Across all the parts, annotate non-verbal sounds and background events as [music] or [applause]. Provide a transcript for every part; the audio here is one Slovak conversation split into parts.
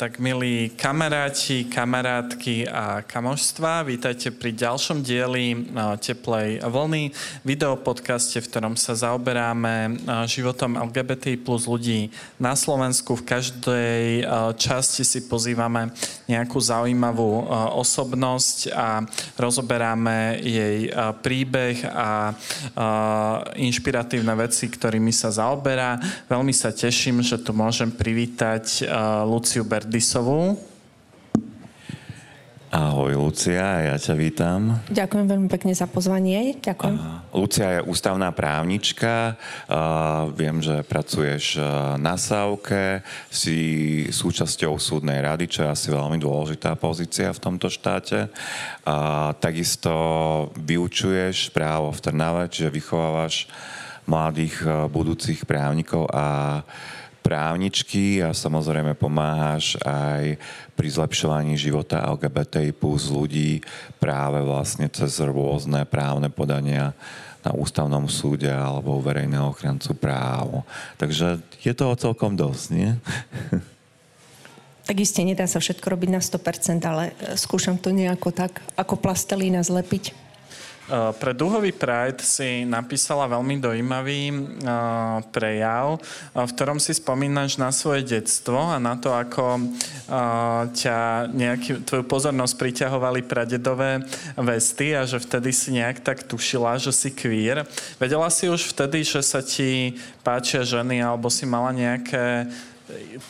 Tak milí kamaráti, kamarátky a kamožstva, vítajte pri ďalšom dieli Teplej vlny, videopodcaste, v ktorom sa zaoberáme životom LGBT plus ľudí na Slovensku. V každej časti si pozývame nejakú zaujímavú osobnosť a rozoberáme jej príbeh a inšpiratívne veci, ktorými sa zaoberá. Veľmi sa teším, že tu môžem privítať Luciu Bert Disovú. Ahoj, Lucia, ja ťa vítam. Ďakujem veľmi pekne za pozvanie. Ďakujem. Uh, Lucia je ústavná právnička. Uh, viem, že pracuješ na SAUKE, si súčasťou súdnej rady, čo je asi veľmi dôležitá pozícia v tomto štáte. Uh, takisto vyučuješ právo v Trnave, čiže vychovávaš mladých budúcich právnikov a právničky a samozrejme pomáhaš aj pri zlepšovaní života LGBTI plus ľudí práve vlastne cez rôzne právne podania na ústavnom súde alebo verejného ochrancu práv. Takže je toho celkom dosť, nie? Tak iste nedá sa všetko robiť na 100%, ale skúšam to nejako tak, ako plastelína zlepiť. Eh, pre Duhový Pride si napísala veľmi dojímavý eh, prejav, eh, v ktorom si spomínaš na svoje detstvo a na to, ako ťa nejaký, tvoju pozornosť priťahovali pradedové vesty a že vtedy si nejak tak tušila, že si queer. Vedela si už vtedy, že sa ti páčia ženy alebo si mala nejaké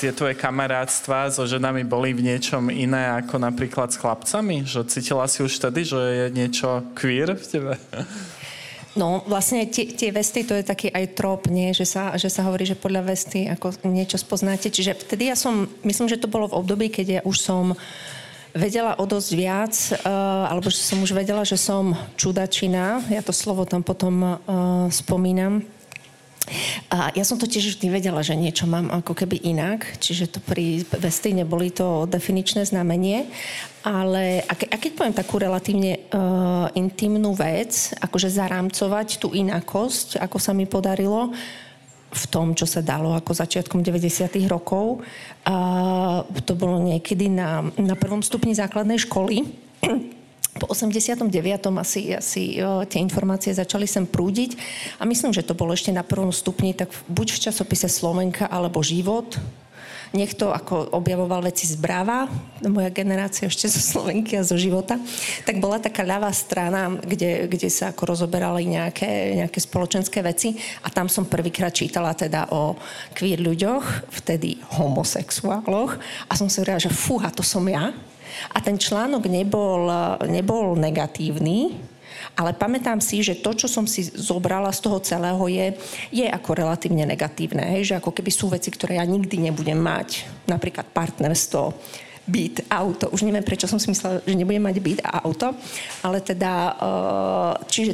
tie tvoje kamarátstva so ženami boli v niečom iné ako napríklad s chlapcami? Že cítila si už vtedy, že je niečo queer v tebe? No, vlastne tie, tie vesty, to je taký aj trop, nie? Že, sa, že sa hovorí, že podľa vesty ako niečo spoznáte. Čiže vtedy ja som, myslím, že to bolo v období, keď ja už som vedela o dosť viac, uh, alebo že som už vedela, že som čudačina. Ja to slovo tam potom uh, spomínam a ja som to tiež vždy vedela, že niečo mám ako keby inak, čiže to pri vesty neboli to definičné znamenie, ale a, a keď poviem takú relatívne uh, intimnú vec, akože zarámcovať tú inakosť, ako sa mi podarilo, v tom, čo sa dalo ako začiatkom 90. rokov. A to bolo niekedy na, na prvom stupni základnej školy po 89. asi, asi tie informácie začali sem prúdiť. A myslím, že to bolo ešte na prvom stupni, tak buď v časopise Slovenka alebo Život, niekto ako objavoval veci z Brava, moja generácia ešte zo Slovenky a zo života, tak bola taká ľavá strana, kde, kde sa ako rozoberali nejaké, nejaké spoločenské veci. A tam som prvýkrát čítala teda o queer ľuďoch, vtedy homosexuáloch. A som si hovorila, že fúha, to som ja a ten článok nebol, nebol negatívny, ale pamätám si, že to, čo som si zobrala z toho celého, je, je ako relatívne negatívne. Hej? Že ako keby sú veci, ktoré ja nikdy nebudem mať. Napríklad partnerstvo, byt, auto. Už neviem, prečo som si myslela, že nebudem mať byt a auto. Ale teda, eh, čiže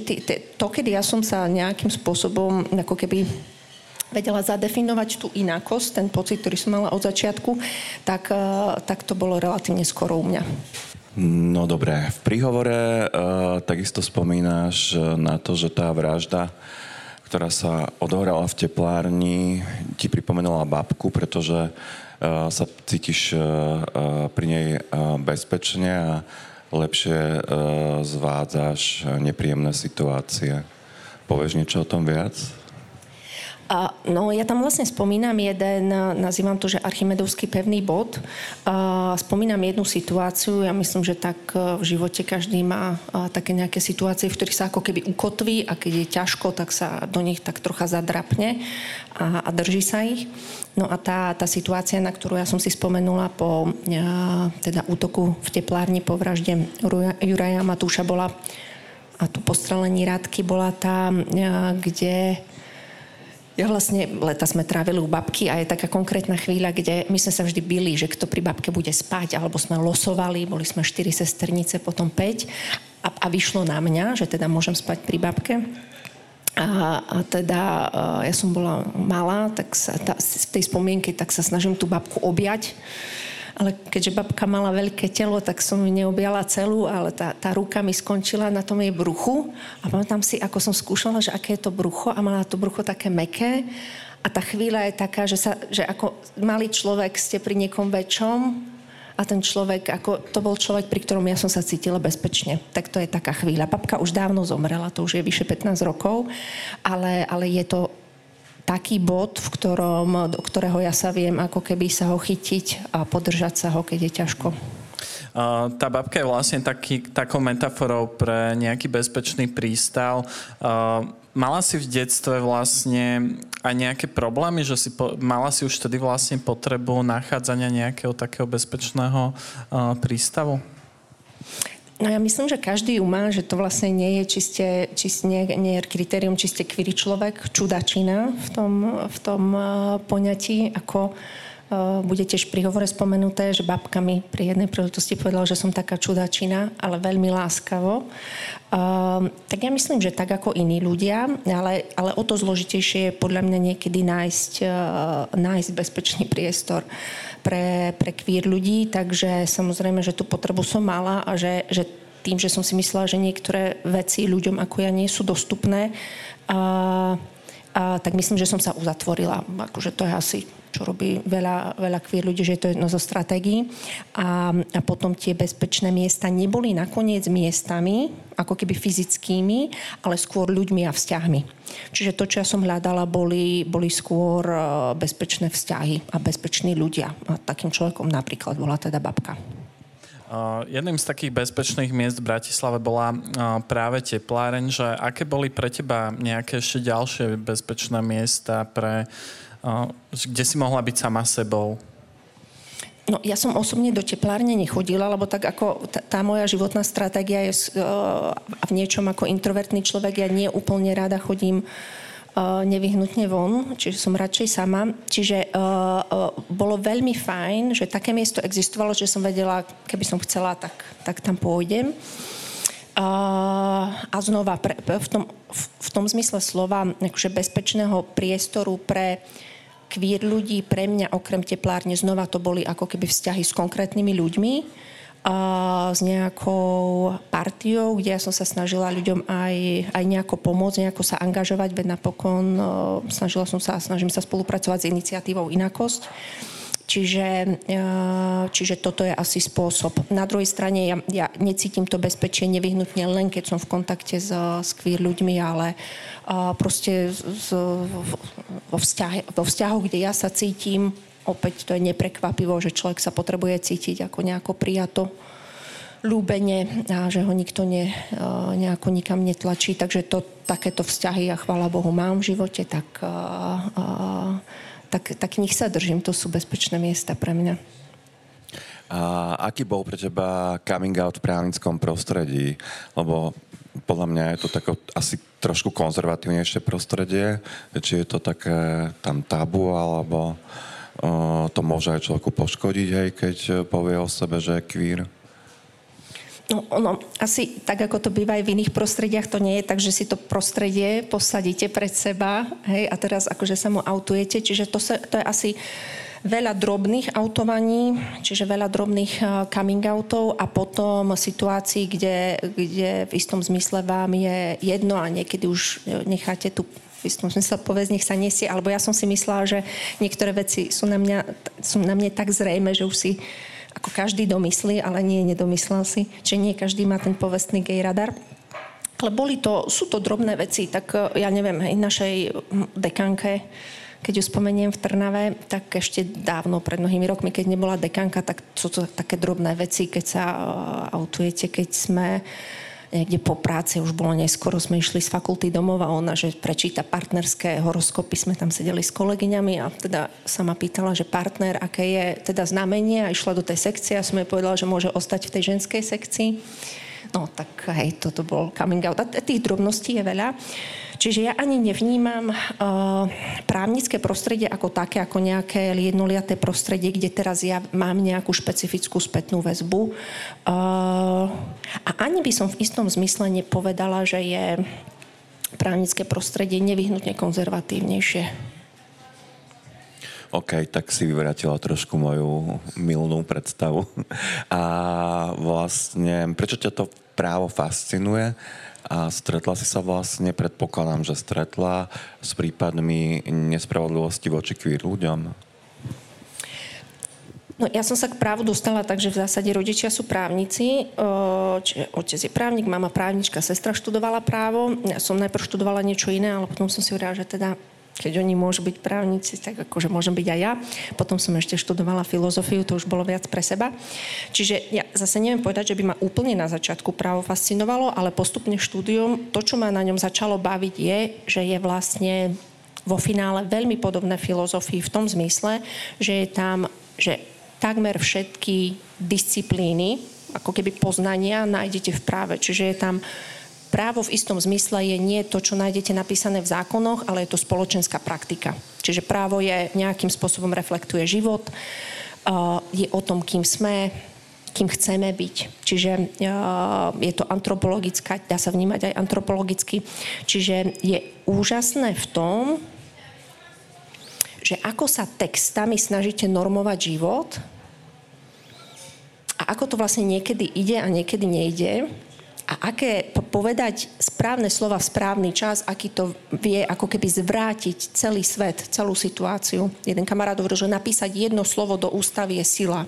to, kedy ja som sa nejakým spôsobom ako keby vedela zadefinovať tú inakosť, ten pocit, ktorý som mala od začiatku, tak, eh, tak to bolo relatívne skoro u mňa. No dobré, v príhovore uh, takisto spomínaš eh, na to, že tá vražda, ktorá sa odohrala v teplárni, ti pripomenula babku, pretože uh, sa cítiš uh, pri nej uh, bezpečne a lepšie uh, zvádzaš nepríjemné situácie. Povieš niečo o tom viac? A, no, ja tam vlastne spomínam jeden, nazývam to, že Archimedovský pevný bod. A, spomínam jednu situáciu, ja myslím, že tak e, v živote každý má a, také nejaké situácie, v ktorých sa ako keby ukotví a keď je ťažko, tak sa do nich tak trocha zadrapne a, a drží sa ich. No a tá, tá situácia, na ktorú ja som si spomenula po a, teda útoku v teplárni po vražde Juraja Matúša bola a tu postrelení Rádky bola tá, kde ja vlastne leta sme trávili u babky a je taká konkrétna chvíľa, kde my sme sa vždy byli, že kto pri babke bude spať, alebo sme losovali, boli sme štyri sesternice, potom 5 a, a vyšlo na mňa, že teda môžem spať pri babke. A, a teda ja som bola malá, tak sa tá, v tej spomienke tak sa snažím tú babku objať ale keďže babka mala veľké telo, tak som ju neobjala celú, ale tá, tá ruka mi skončila na tom jej bruchu a pamätám si, ako som skúšala, že aké je to brucho a mala to brucho také meké a tá chvíľa je taká, že, sa, že ako malý človek ste pri niekom väčšom a ten človek, ako to bol človek, pri ktorom ja som sa cítila bezpečne. Tak to je taká chvíľa. Babka už dávno zomrela, to už je vyše 15 rokov, ale, ale je to taký bod, v ktorom, do ktorého ja sa viem ako keby sa ho chytiť a podržať sa ho, keď je ťažko. Uh, tá babka je vlastne taký, takou metaforou pre nejaký bezpečný prístav. Mala si v detstve vlastne aj nejaké problémy, že si po, mala si už tedy vlastne potrebu nachádzania nejakého takého bezpečného prístavu? No ja myslím, že každý ju má, že to vlastne nie je čiste, čiste nie, nie je kritérium čiste kvíry človek, čudačina v tom, v tom uh, poňatí, ako uh, bude tiež pri hovore spomenuté, že babka mi pri jednej príležitosti povedala, že som taká čudačina, ale veľmi láskavo. Uh, tak ja myslím, že tak ako iní ľudia, ale, ale o to zložitejšie je podľa mňa niekedy nájsť, nájsť bezpečný priestor pre, pre queer ľudí, takže samozrejme, že tú potrebu som mala a že, že tým, že som si myslela, že niektoré veci ľuďom ako ja nie sú dostupné, a, a, tak myslím, že som sa uzatvorila. Akože to je asi čo robí veľa, veľa queer ľudí, že je to jedno zo stratégií. A, a potom tie bezpečné miesta neboli nakoniec miestami, ako keby fyzickými, ale skôr ľuďmi a vzťahmi. Čiže to, čo ja som hľadala, boli, boli skôr e, bezpečné vzťahy a bezpeční ľudia. A takým človekom napríklad bola teda babka. Uh, jedným z takých bezpečných miest v Bratislave bola uh, práve tepláreň, že aké boli pre teba nejaké ešte ďalšie bezpečné miesta pre uh, kde si mohla byť sama sebou? No, ja som osobne do teplárne nechodila, lebo tak ako tá, tá moja životná stratégia je uh, v niečom ako introvertný človek, ja nie úplne rada chodím uh, nevyhnutne von, čiže som radšej sama. Čiže uh, uh, bolo veľmi fajn, že také miesto existovalo, že som vedela, keby som chcela, tak, tak tam pôjdem. Uh, a znova, pre, v, tom, v, v tom zmysle slova akože bezpečného priestoru pre uh, queer ľudí pre mňa okrem teplárne znova to boli ako keby vzťahy s konkrétnymi ľuďmi, a s nejakou partiou, kde ja som sa snažila ľuďom aj, aj nejako pomôcť, nejako sa angažovať, veď napokon snažila som sa, snažím sa spolupracovať s iniciatívou Inakosť. Čiže, čiže toto je asi spôsob. Na druhej strane ja, ja necítim to bezpečie nevyhnutne len keď som v kontakte s, s queer ľuďmi, ale proste z, vo, vzťahe, vo vzťahoch, kde ja sa cítim, opäť to je neprekvapivo, že človek sa potrebuje cítiť ako nejako prijato ľúbene a že ho nikto ne, nejako nikam netlačí. Takže to, takéto vzťahy, ja chvála Bohu, mám v živote, tak a, a, tak, tak nich sa držím. To sú bezpečné miesta pre mňa. A aký bol pre teba coming out v právnickom prostredí? Lebo podľa mňa je to tako, asi trošku konzervatívnejšie prostredie. Či je to také tam tabu, alebo uh, to môže aj človeku poškodiť, hej, keď povie o sebe, že je queer? No, ono, asi tak, ako to býva aj v iných prostrediach, to nie je tak, že si to prostredie posadíte pred seba hej, a teraz akože sa mu autujete, čiže to, sa, to je asi veľa drobných autovaní, čiže veľa drobných coming outov a potom situácií, kde, kde v istom zmysle vám je jedno a niekedy už necháte tu v istom zmysle povedz, nech sa nesie, alebo ja som si myslela, že niektoré veci sú na, mňa, sú na mne tak zrejme, že už si ako každý domyslí, ale nie, nedomyslel si. Čiže nie každý má ten povestný gay radar. Ale boli to, sú to drobné veci, tak e, ja neviem, hej, našej dekanke, keď ju spomeniem v Trnave, tak ešte dávno, pred mnohými rokmi, keď nebola dekanka, tak sú to také drobné veci, keď sa uh, autujete, keď sme uh, niekde po práci, už bolo neskoro, sme išli z fakulty domov a ona, že prečíta partnerské horoskopy, sme tam sedeli s kolegyňami a teda sa ma pýtala, že partner, aké je teda znamenie a išla do tej sekcie a som jej povedala, že môže ostať v tej ženskej sekcii. No tak hej, toto bol coming out. A tých drobností je veľa. Čiže ja ani nevnímam uh, právnické prostredie ako také, ako nejaké jednoliaté prostredie, kde teraz ja mám nejakú špecifickú spätnú väzbu. Uh, a ani by som v istom zmysle nepovedala, že je právnické prostredie nevyhnutne konzervatívnejšie. OK, tak si vyvratila trošku moju milnú predstavu. [laughs] A vlastne, prečo ťa to právo fascinuje? A stretla si sa vlastne, predpokladám, že stretla s prípadmi nespravodlivosti voči queer ľuďom? No ja som sa k právu dostala tak, že v zásade rodičia sú právnici, čiže otec je právnik, mama právnička, sestra študovala právo. Ja som najprv študovala niečo iné, ale potom som si uvedala, že teda keď oni môžu byť právnici, tak akože môžem byť aj ja. Potom som ešte študovala filozofiu, to už bolo viac pre seba. Čiže ja zase neviem povedať, že by ma úplne na začiatku právo fascinovalo, ale postupne štúdium, to, čo ma na ňom začalo baviť, je, že je vlastne vo finále veľmi podobné filozofii v tom zmysle, že je tam, že takmer všetky disciplíny, ako keby poznania, nájdete v práve. Čiže je tam právo v istom zmysle je nie to, čo nájdete napísané v zákonoch, ale je to spoločenská praktika. Čiže právo je nejakým spôsobom reflektuje život, je o tom, kým sme, kým chceme byť. Čiže je to antropologická, dá sa vnímať aj antropologicky. Čiže je úžasné v tom, že ako sa textami snažíte normovať život a ako to vlastne niekedy ide a niekedy nejde a aké povedať správne slova v správny čas, aký to vie ako keby zvrátiť celý svet, celú situáciu. Jeden kamarát hovoril, že napísať jedno slovo do ústavy je sila.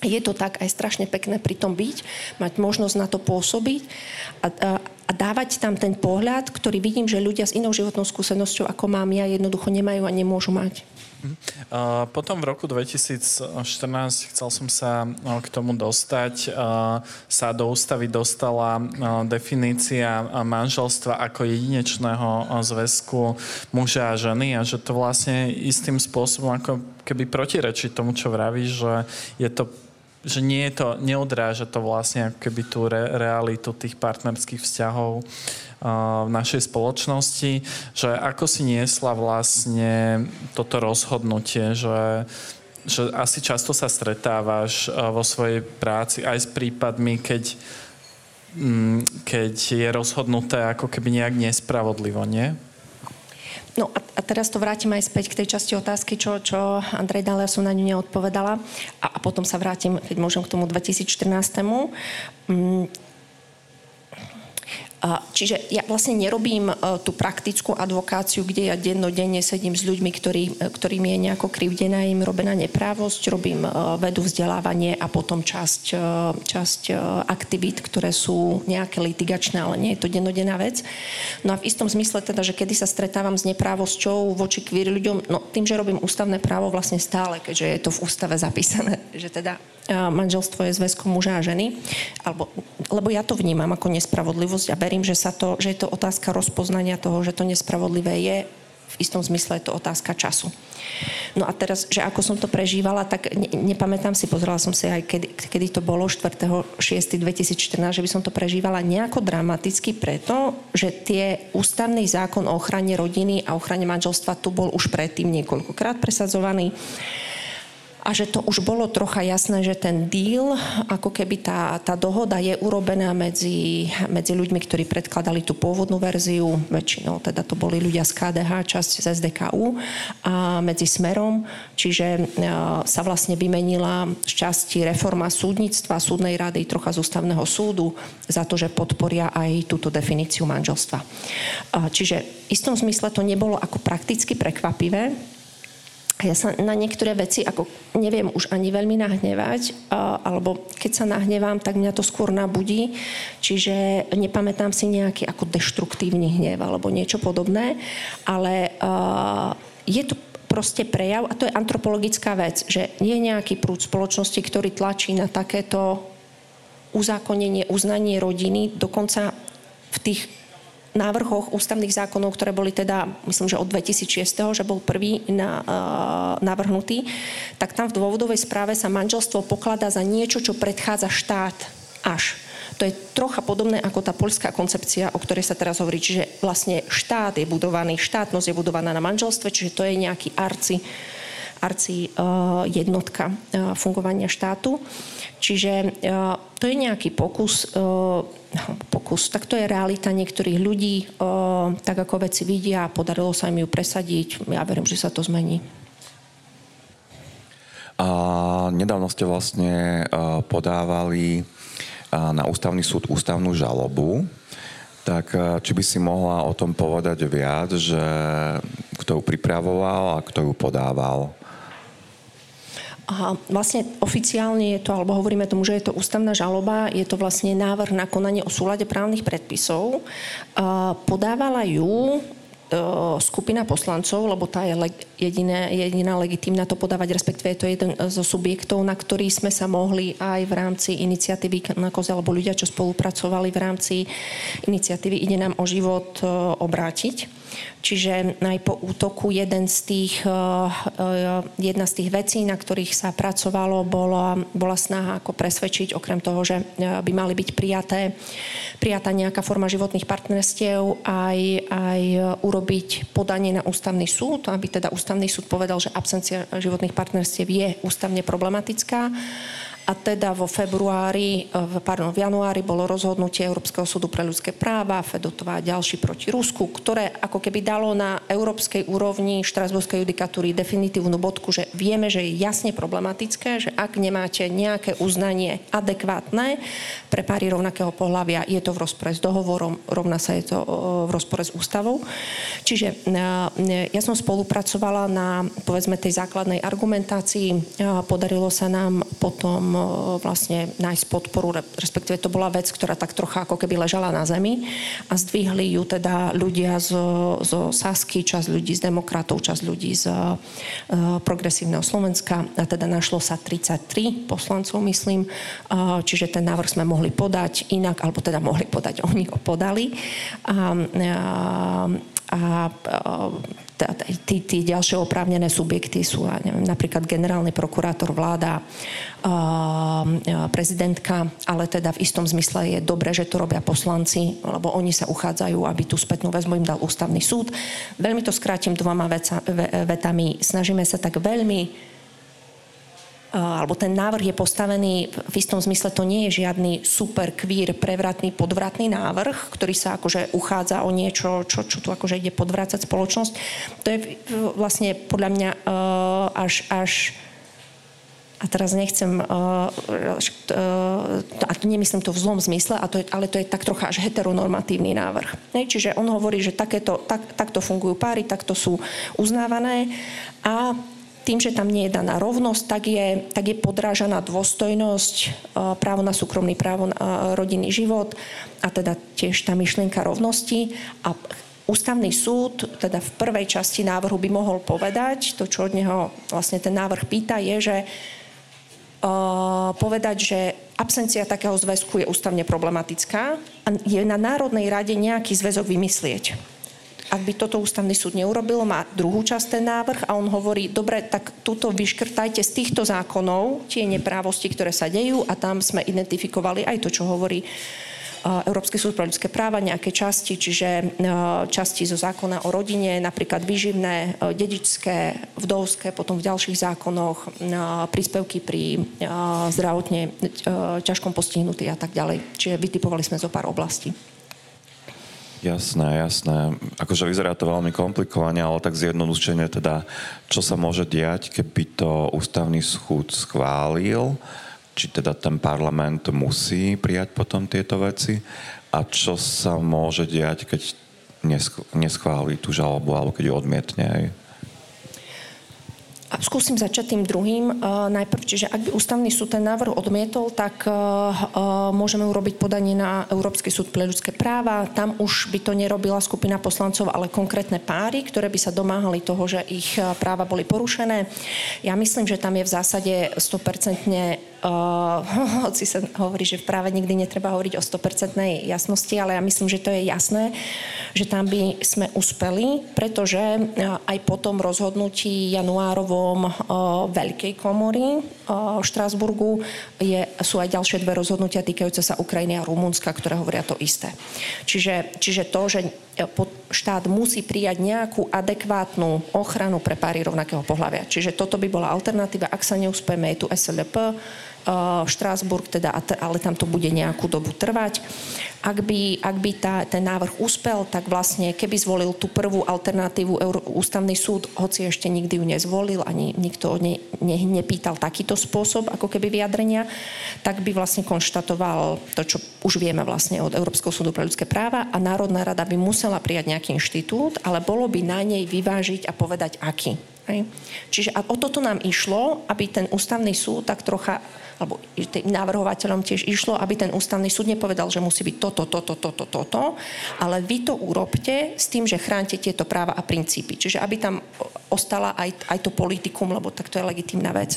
Je to tak aj strašne pekné pri tom byť, mať možnosť na to pôsobiť a, a, a dávať tam ten pohľad, ktorý vidím, že ľudia s inou životnou skúsenosťou, ako mám ja, jednoducho nemajú a nemôžu mať. Potom v roku 2014 chcel som sa k tomu dostať. Sa do ústavy dostala definícia manželstva ako jedinečného zväzku muža a ženy a že to vlastne istým spôsobom ako keby protirečí tomu, čo vravíš, že je to že nie je to, neodráža to vlastne keby tú re, realitu tých partnerských vzťahov uh, v našej spoločnosti, že ako si niesla vlastne toto rozhodnutie, že, že asi často sa stretávaš uh, vo svojej práci aj s prípadmi, keď, um, keď je rozhodnuté ako keby nejak nespravodlivo, nie? No a, a teraz to vrátim aj späť k tej časti otázky, čo, čo Andrej Daler som na ňu neodpovedala. A, a potom sa vrátim, keď môžem k tomu 2014. Mm, Čiže ja vlastne nerobím e, tú praktickú advokáciu, kde ja dennodenne sedím s ľuďmi, ktorý, e, ktorým je nejako krivdená im robená neprávosť. Robím e, vedu vzdelávanie a potom časť, časť aktivít, ktoré sú nejaké litigačné, ale nie je to dennodenná vec. No a v istom zmysle teda, že kedy sa stretávam s neprávosťou voči queer ľuďom, no tým, že robím ústavné právo vlastne stále, keďže je to v ústave zapísané, [laughs] že teda manželstvo je zväzkom muža a ženy, alebo, lebo ja to vnímam ako nespravodlivosť a verím, že, sa to, že je to otázka rozpoznania toho, že to nespravodlivé je, v istom zmysle je to otázka času. No a teraz, že ako som to prežívala, tak ne, nepamätám si, pozrela som si aj kedy, kedy to bolo, 4.6.2014, že by som to prežívala nejako dramaticky preto, že tie ústavný zákon o ochrane rodiny a ochrane manželstva tu bol už predtým niekoľkokrát presadzovaný a že to už bolo trocha jasné, že ten deal, ako keby tá, tá dohoda je urobená medzi, medzi ľuďmi, ktorí predkladali tú pôvodnú verziu, väčšinou teda to boli ľudia z KDH, časť z SDKU a medzi Smerom, čiže e, sa vlastne vymenila z časti reforma súdnictva, súdnej rady, trocha z ústavného súdu za to, že podporia aj túto definíciu manželstva. Čiže v istom zmysle to nebolo ako prakticky prekvapivé, ja sa na niektoré veci ako neviem už ani veľmi nahnevať, alebo keď sa nahnevám, tak mňa to skôr nabudí, čiže nepamätám si nejaký ako deštruktívny hnev alebo niečo podobné, ale je to proste prejav, a to je antropologická vec, že je nejaký prúd spoločnosti, ktorý tlačí na takéto uzákonenie, uznanie rodiny, dokonca v tých návrhoch ústavných zákonov, ktoré boli teda, myslím, že od 2006, že bol prvý na, uh, navrhnutý, tak tam v dôvodovej správe sa manželstvo pokladá za niečo, čo predchádza štát až. to je trocha podobné ako tá poľská koncepcia, o ktorej sa teraz hovorí. Čiže vlastne štát je budovaný, štátnosť je budovaná na manželstve, čiže to je nejaký arci, arci uh, jednotka uh, fungovania štátu. Čiže uh, to je nejaký pokus, uh, pokus, tak to je realita niektorých ľudí, tak ako veci vidia, podarilo sa im ju presadiť, ja verím, že sa to zmení. A nedávno ste vlastne podávali na ústavný súd ústavnú žalobu. Tak či by si mohla o tom povedať viac, že kto ju pripravoval a kto ju podával? A vlastne oficiálne je to, alebo hovoríme tomu, že je to ústavná žaloba, je to vlastne návrh na konanie o súlade právnych predpisov. Podávala ju skupina poslancov, lebo tá je jediné, jediná legitimná to podávať, respektíve je to jeden zo subjektov, na ktorý sme sa mohli aj v rámci iniciatívy na koze, alebo ľudia, čo spolupracovali v rámci iniciatívy Ide nám o život obrátiť. Čiže aj po útoku jeden z tých, eh, eh, jedna z tých vecí, na ktorých sa pracovalo, bola, bola snaha ako presvedčiť, okrem toho, že eh, by mali byť prijaté, prijatá nejaká forma životných partnerstiev, aj, aj urobiť podanie na ústavný súd, aby teda ústavný súd povedal, že absencia životných partnerstiev je ústavne problematická a teda vo februári, pardon, v januári bolo rozhodnutie Európskeho súdu pre ľudské práva, Fedotová a ďalší proti Rusku, ktoré ako keby dalo na európskej úrovni štrasburskej judikatúry definitívnu bodku, že vieme, že je jasne problematické, že ak nemáte nejaké uznanie adekvátne pre páry rovnakého pohľavia, je to v rozpore s dohovorom, rovná sa je to eh, v rozpore s ústavou. Čiže eh, ja som spolupracovala na povedzme tej základnej argumentácii. Podarilo sa nám potom vlastne nájsť podporu, respektíve to bola vec, ktorá tak trocha ako keby ležala na zemi a zdvihli ju teda ľudia zo, zo Sasky, časť ľudí z demokratov, časť ľudí z uh, progresívneho Slovenska a teda našlo sa 33 poslancov, myslím, uh, čiže ten návrh sme mohli podať inak, alebo teda mohli podať, [laughs] oni ho podali. A, uh, a tí, ďalšie oprávnené subjekty sú napríklad generálny prokurátor, vláda, prezidentka, ale teda v istom zmysle je dobré, že to robia poslanci, lebo oni sa uchádzajú, aby tú spätnú väzbu im dal ústavný súd. Veľmi to skrátim dvoma vetami. Snažíme sa tak veľmi alebo ten návrh je postavený v istom zmysle, to nie je žiadny super queer, prevratný, podvratný návrh, ktorý sa akože uchádza o niečo, čo, čo tu akože ide podvrácať spoločnosť. To je vlastne podľa mňa uh, až, až a teraz nechcem, uh, uh, a nemyslím to v zlom zmysle, a to je, ale to je tak trocha až heteronormatívny návrh. Ne? Čiže on hovorí, že takéto, tak, takto fungujú páry, takto sú uznávané a tým, že tam nie je daná rovnosť, tak je, tak je podrážaná dôstojnosť, e, právo na súkromný, právo na e, rodinný život a teda tiež tá myšlienka rovnosti. A ústavný súd teda v prvej časti návrhu by mohol povedať, to čo od neho vlastne ten návrh pýta, je, že uh, povedať, že absencia takého zväzku je ústavne problematická a je na Národnej rade nejaký zväzok vymyslieť ak by toto ústavný súd neurobil, má druhú časť ten návrh a on hovorí, dobre, tak túto vyškrtajte z týchto zákonov tie neprávosti, ktoré sa dejú a tam sme identifikovali aj to, čo hovorí Európsky súd pre ľudské práva, nejaké časti, čiže časti zo zákona o rodine, napríklad výživné, dedičské, vdovské, potom v ďalších zákonoch, príspevky pri zdravotne ťažkom postihnutí a tak ďalej. Čiže vytipovali sme zo pár oblastí. Jasné, jasné. Akože vyzerá to veľmi komplikovane, ale tak zjednodušene teda, čo sa môže diať, keby to ústavný súd schválil, či teda ten parlament musí prijať potom tieto veci a čo sa môže diať, keď neschváli tú žalobu alebo keď ju odmietne. Aj? A skúsim začať tým druhým. Uh, najprv, čiže ak by ústavný súd ten návrh odmietol, tak uh, uh, môžeme urobiť podanie na Európsky súd pre ľudské práva. Tam už by to nerobila skupina poslancov, ale konkrétne páry, ktoré by sa domáhali toho, že ich práva boli porušené. Ja myslím, že tam je v zásade 100% Uh, [laughs] hoci sa hovorí, že v práve nikdy netreba hovoriť o 100% jasnosti, ale ja myslím, že to je jasné, že tam by sme uspeli, pretože uh, aj po tom rozhodnutí januárovom prípadom Veľkej komory v Štrásburgu je, sú aj ďalšie dve rozhodnutia týkajúce sa Ukrajiny a Rumunska, ktoré hovoria to isté. Čiže, čiže to, že štát musí prijať nejakú adekvátnu ochranu pre páry rovnakého pohľavia. Čiže toto by bola alternatíva, ak sa neúspeme, je tu SLP, Štrásburg, teda, ale tam to bude nejakú dobu trvať. Ak by, ak by tá, ten návrh úspel, tak vlastne keby zvolil tú prvú alternatívu Euró- Ústavný súd, hoci ešte nikdy ju nezvolil, ani nikto ne, ne, nepýtal takýto spôsob, ako keby vyjadrenia, tak by vlastne konštatoval to, čo už vieme vlastne od Európskeho súdu pre ľudské práva a Národná rada by musela prijať nejaký inštitút, ale bolo by na nej vyvážiť a povedať aký. Hej. Čiže a o toto nám išlo, aby ten ústavný súd tak trocha, alebo tým návrhovateľom tiež išlo, aby ten ústavný súd nepovedal, že musí byť toto, toto, toto, toto, ale vy to urobte s tým, že chránte tieto práva a princípy. Čiže aby tam ostala aj, aj to politikum, lebo tak to je legitímna vec.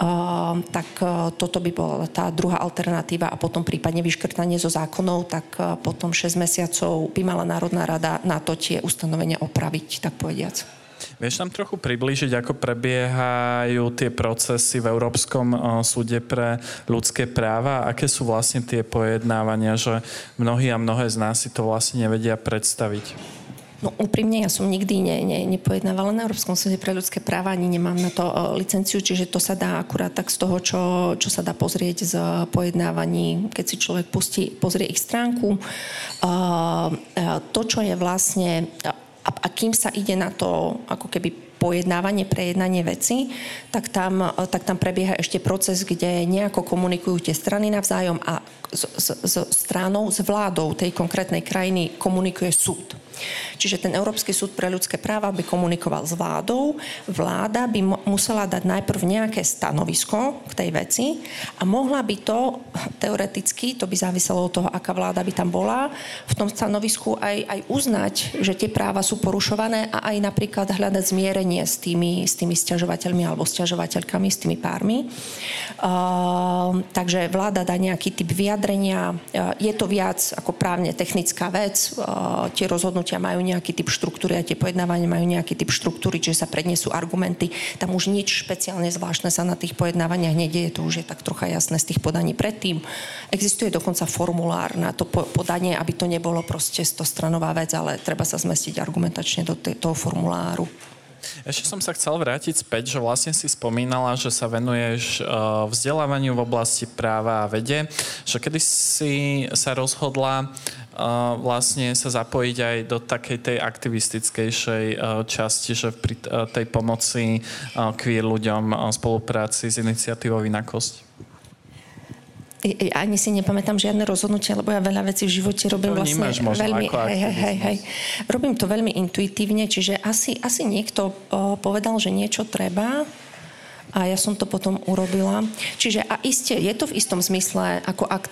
Uh, tak uh, toto by bola tá druhá alternatíva a potom prípadne vyškrtanie zo zákonov, tak uh, potom 6 mesiacov by mala Národná rada na to tie ustanovenia opraviť, tak povediac. Vieš nám trochu priblížiť, ako prebiehajú tie procesy v Európskom eh, súde pre ľudské práva? Aké sú vlastne tie pojednávania, že mnohí a mnohé z nás si to vlastne nevedia predstaviť? No úprimne, ja som nikdy ne, ne, nepojednávala na Európskom súde pre ľudské práva, ani nemám na to uh, licenciu, čiže to sa dá akurát tak z toho, čo, čo sa dá pozrieť z pojednávaní, keď si človek pustí, pozrie ich stránku. Uh, to, čo je vlastne a, kým sa ide na to ako keby pojednávanie, prejednanie veci, tak tam, tak tam prebieha ešte proces, kde nejako komunikujú tie strany navzájom a s, s, s stranou, s vládou tej konkrétnej krajiny komunikuje súd. Čiže ten Európsky súd pre ľudské práva by komunikoval s vládou. Vláda by musela dať najprv nejaké stanovisko k tej veci a mohla by to teoreticky, to by záviselo od toho, aká vláda by tam bola, v tom stanovisku aj, aj uznať, že tie práva sú porušované a aj napríklad hľadať zmierenie s tými, s tými stiažovateľmi alebo stiažovateľkami, s tými pármi. Uh, takže vláda dá nejaký typ vyjadrenia. Uh, je to viac ako právne technická vec. Uh, tie rozhodnutia rozhodnutia majú nejaký typ štruktúry a tie pojednávania majú nejaký typ štruktúry, čiže sa prednesú argumenty. Tam už nič špeciálne zvláštne sa na tých pojednávaniach nedieje, to už je tak trocha jasné z tých podaní predtým. Existuje dokonca formulár na to podanie, aby to nebolo proste stostranová vec, ale treba sa zmestiť argumentačne do toho formuláru. Ešte som sa chcel vrátiť späť, že vlastne si spomínala, že sa venuješ vzdelávaniu v oblasti práva a vede, že kedy si sa rozhodla vlastne sa zapojiť aj do takej tej aktivistickejšej časti, že pri tej pomoci queer ľuďom spolupráci s iniciatívou Inakosť? Ani si nepamätám žiadne rozhodnutie, lebo ja veľa vecí v živote robím to vlastne možno veľmi, hej, hej, hej, hej. Robím to veľmi intuitívne, čiže asi, asi niekto o, povedal, že niečo treba a ja som to potom urobila. Čiže a iste, je to v istom zmysle ako akt,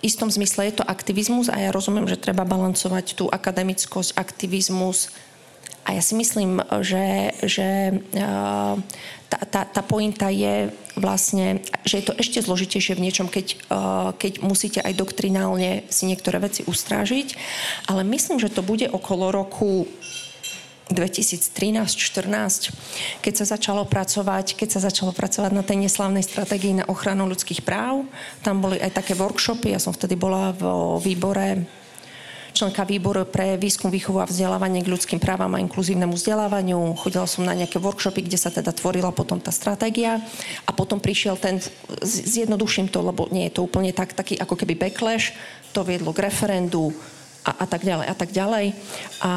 v istom zmysle je to aktivizmus a ja rozumiem, že treba balancovať tú akademickosť, aktivizmus. A ja si myslím, že, že tá, tá, tá pointa je vlastne, že je to ešte zložitejšie v niečom, keď, keď musíte aj doktrinálne si niektoré veci ustrážiť. Ale myslím, že to bude okolo roku 2013-14, keď sa začalo pracovať, keď sa začalo pracovať na tej neslavnej stratégii na ochranu ľudských práv. Tam boli aj také workshopy, ja som vtedy bola v výbore členka výboru pre výskum, výchovu a vzdelávanie k ľudským právam a inkluzívnemu vzdelávaniu. Chodila som na nejaké workshopy, kde sa teda tvorila potom tá stratégia a potom prišiel ten, zjednoduším to, lebo nie je to úplne tak, taký ako keby backlash, to viedlo k referendu, a, a tak ďalej a tak ďalej. A,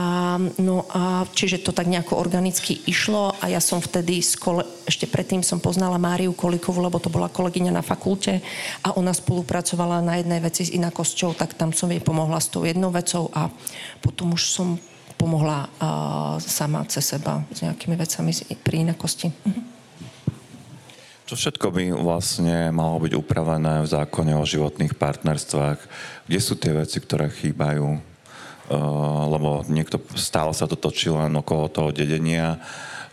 no a čiže to tak nejako organicky išlo a ja som vtedy, kole, ešte predtým som poznala Máriu Kolikovu, lebo to bola kolegyňa na fakulte a ona spolupracovala na jednej veci s inakosťou, tak tam som jej pomohla s tou jednou vecou a potom už som pomohla uh, sama cez seba s nejakými vecami pri inakosti. Mhm. Čo všetko by vlastne malo byť upravené v zákone o životných partnerstvách? Kde sú tie veci, ktoré chýbajú? Uh, lebo niekto stále sa to točí len okolo toho dedenia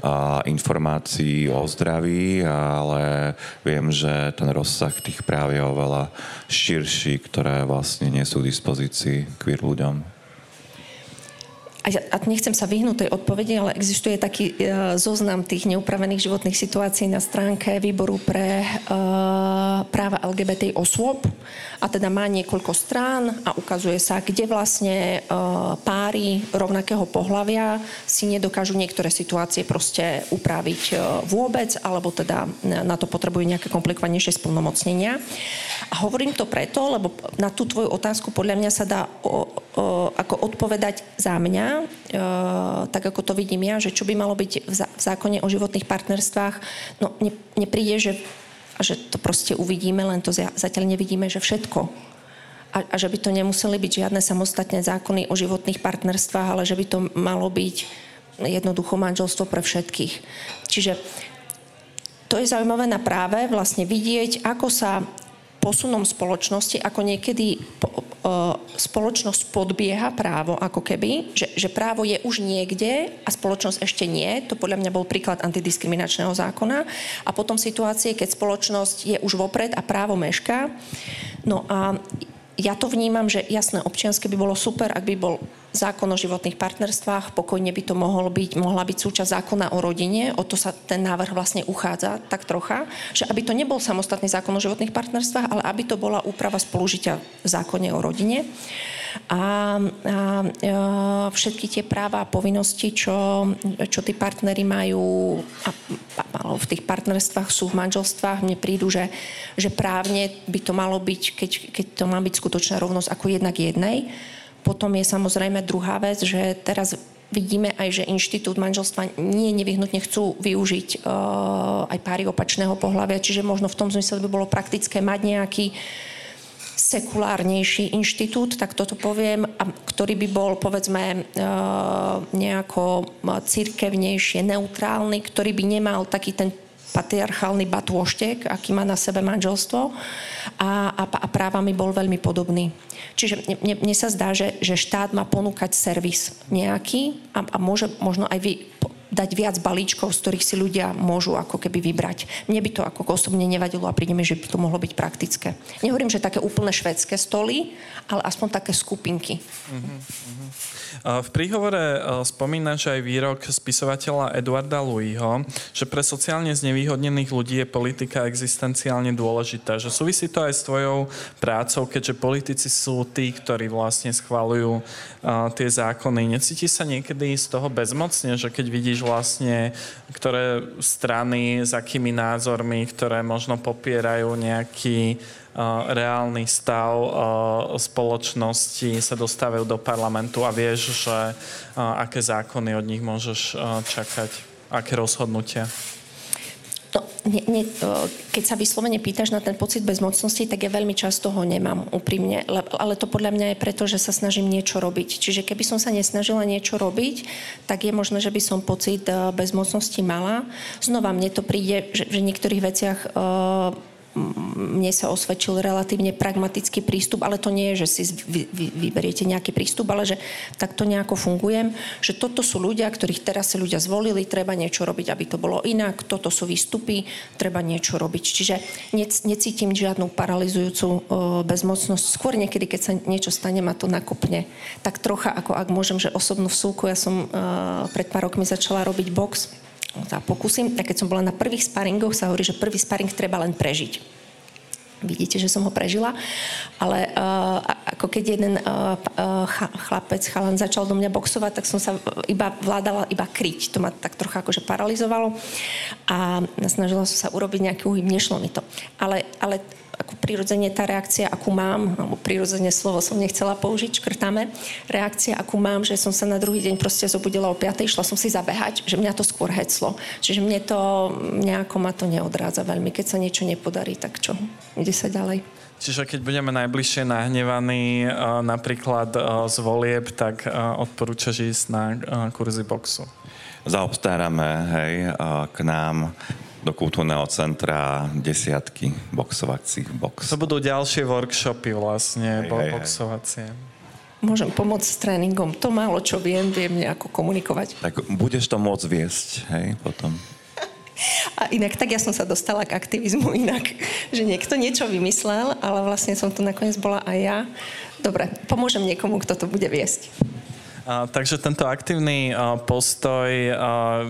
a informácií o zdraví, ale viem, že ten rozsah tých práv je oveľa širší, ktoré vlastne nie sú v dispozícii queer ľuďom a, a nechcem sa vyhnúť tej odpovedi, ale existuje taký uh, zoznam tých neupravených životných situácií na stránke výboru pre uh, práva LGBT osôb a teda má niekoľko strán a ukazuje sa, kde vlastne uh, páry rovnakého pohľavia si nedokážu niektoré situácie proste upraviť uh, vôbec, alebo teda na to potrebujú nejaké komplikovanejšie splnomocnenia. A hovorím to preto, lebo na tú tvoju otázku podľa mňa sa dá o, o, ako odpovedať za mňa, e, tak ako to vidím ja, že čo by malo byť v, zá, v zákone o životných partnerstvách, no ne, nepríde, že, že to proste uvidíme, len to zatiaľ nevidíme, že všetko. A, a že by to nemuseli byť žiadne samostatné zákony o životných partnerstvách, ale že by to malo byť jednoducho manželstvo pre všetkých. Čiže to je zaujímavé na práve vlastne vidieť, ako sa posunom spoločnosti, ako niekedy spoločnosť podbieha právo, ako keby, že, že právo je už niekde a spoločnosť ešte nie. To podľa mňa bol príklad antidiskriminačného zákona. A potom situácie, keď spoločnosť je už vopred a právo mešká. No a ja to vnímam, že jasné, občianske by bolo super, ak by bol zákon o životných partnerstvách, pokojne by to mohol byť, mohla byť súčasť zákona o rodine, o to sa ten návrh vlastne uchádza tak trocha, že aby to nebol samostatný zákon o životných partnerstvách, ale aby to bola úprava spolužitia v zákone o rodine. A, a, a všetky tie práva a povinnosti, čo, čo tí partnery majú a, a, v tých partnerstvách sú v manželstvách, mne prídu, že, že právne by to malo byť, keď, keď to má byť skutočná rovnosť ako jednak jednej, potom je samozrejme druhá vec, že teraz vidíme aj, že inštitút manželstva nie nevyhnutne chcú využiť uh, aj páry opačného pohľavia, čiže možno v tom zmysle by bolo praktické mať nejaký sekulárnejší inštitút, tak toto poviem, a ktorý by bol povedzme uh, nejako církevnejšie, neutrálny, ktorý by nemal taký ten patriarchálny batôštek, aký má na sebe manželstvo a, a, a právami bol veľmi podobný. Čiže mne, mne sa zdá, že, že štát má ponúkať servis nejaký a, a môže možno aj vy, dať viac balíčkov, z ktorých si ľudia môžu ako keby vybrať. Mne by to ako osobne nevadilo a príde mi, že by to mohlo byť praktické. Nehovorím, že také úplne švedské stoly, ale aspoň také skupinky. Uh-huh. V príhovore spomínaš aj výrok spisovateľa Eduarda Louisho, že pre sociálne znevýhodnených ľudí je politika existenciálne dôležitá. Že súvisí to aj s tvojou prácou, keďže politici sú tí, ktorí vlastne schvalujú tie zákony. Necíti sa niekedy z toho bezmocne, že keď vidíš vlastne, ktoré strany s akými názormi, ktoré možno popierajú nejaký reálny stav spoločnosti sa dostávajú do parlamentu a vieš, že aké zákony od nich môžeš čakať, aké rozhodnutia. No, ne, ne, keď sa vyslovene pýtaš na ten pocit bezmocnosti, tak ja veľmi často ho nemám úprimne. Ale to podľa mňa je preto, že sa snažím niečo robiť. Čiže keby som sa nesnažila niečo robiť, tak je možné, že by som pocit bezmocnosti mala. Znova mne to príde, že v niektorých veciach uh, mne sa osvedčil relatívne pragmatický prístup, ale to nie je, že si vy, vy, vyberiete nejaký prístup, ale že takto nejako fungujem, že toto sú ľudia, ktorých teraz si ľudia zvolili, treba niečo robiť, aby to bolo inak, toto sú výstupy, treba niečo robiť. Čiže necítim žiadnu paralizujúcu bezmocnosť. Skôr niekedy, keď sa niečo stane, ma to nakopne. Tak trocha, ako ak môžem, že osobnú vsúku, ja som pred pár rokmi začala robiť box, sa pokúsim. Tak keď som bola na prvých sparingoch, sa hovorí, že prvý sparing treba len prežiť. Vidíte, že som ho prežila. Ale uh, ako keď jeden uh, chlapec, chalan začal do mňa boxovať, tak som sa iba vládala iba kryť. To ma tak trocha akože paralizovalo. A snažila som sa urobiť nejaký úhym. Nešlo mi to. Ale, ale prirodzene tá reakcia, akú mám, alebo prirodzene slovo som nechcela použiť, škrtáme, reakcia, akú mám, že som sa na druhý deň proste zobudila o 5. šla som si zabehať, že mňa to skôr heclo. Čiže mne to nejako ma to neodrádza veľmi. Keď sa niečo nepodarí, tak čo? Ide sa ďalej. Čiže keď budeme najbližšie nahnevaní napríklad z volieb, tak odporúčaš ísť na kurzy boxu? Zaobstárame, hej, k nám do kultúrneho centra desiatky boxovacích box. To budú ďalšie workshopy vlastne, hej, hej, boxovacie. Môžem pomôcť s tréningom. To málo, čo viem, viem nejako komunikovať. Tak budeš to môcť viesť, hej, potom. A inak, tak ja som sa dostala k aktivizmu inak, že niekto niečo vymyslel, ale vlastne som tu nakoniec bola aj ja. Dobre, pomôžem niekomu, kto to bude viesť. Takže tento aktívny postoj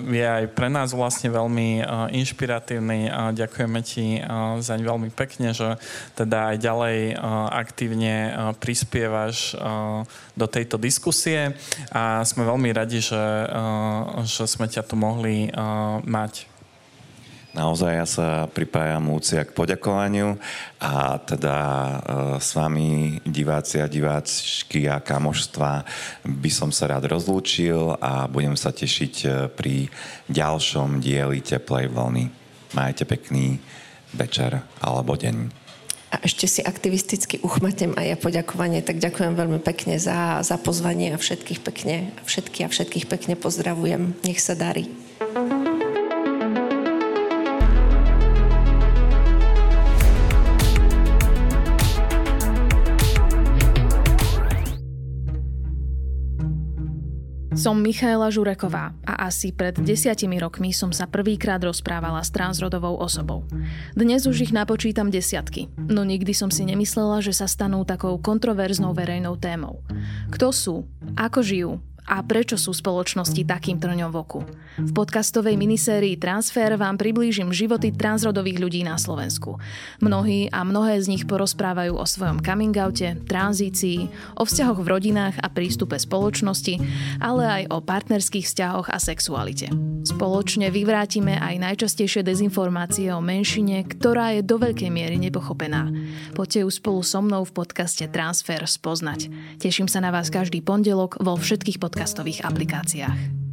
je aj pre nás vlastne veľmi inšpiratívny. Ďakujeme ti zaň veľmi pekne, že teda aj ďalej aktívne prispievaš do tejto diskusie a sme veľmi radi, že, že sme ťa tu mohli mať. Naozaj ja sa pripájam úcia k poďakovaniu a teda e, s vami diváci a diváčky a kamoštva by som sa rád rozlúčil a budem sa tešiť e, pri ďalšom dieli Teplej vlny. Majte pekný večer alebo deň. A ešte si aktivisticky uchmatem aj ja poďakovanie, tak ďakujem veľmi pekne za, za pozvanie a všetkých pekne, všetky a všetkých pekne pozdravujem. Nech sa darí. Som Michaela Žureková a asi pred desiatimi rokmi som sa prvýkrát rozprávala s transrodovou osobou. Dnes už ich napočítam desiatky, no nikdy som si nemyslela, že sa stanú takou kontroverznou verejnou témou. Kto sú? Ako žijú? A prečo sú spoločnosti takým trňom v. V podcastovej minisérii Transfer vám priblížim životy transrodových ľudí na Slovensku. Mnohí a mnohé z nich porozprávajú o svojom coming oute, tranzícii, o vzťahoch v rodinách a prístupe spoločnosti, ale aj o partnerských vzťahoch a sexualite. Spoločne vyvrátime aj najčastejšie dezinformácie o menšine, ktorá je do veľkej miery nepochopená. Poďte ju spolu so mnou v podcaste Transfer spoznať. Teším sa na vás každý pondelok vo všetkých podcastových aplikáciách.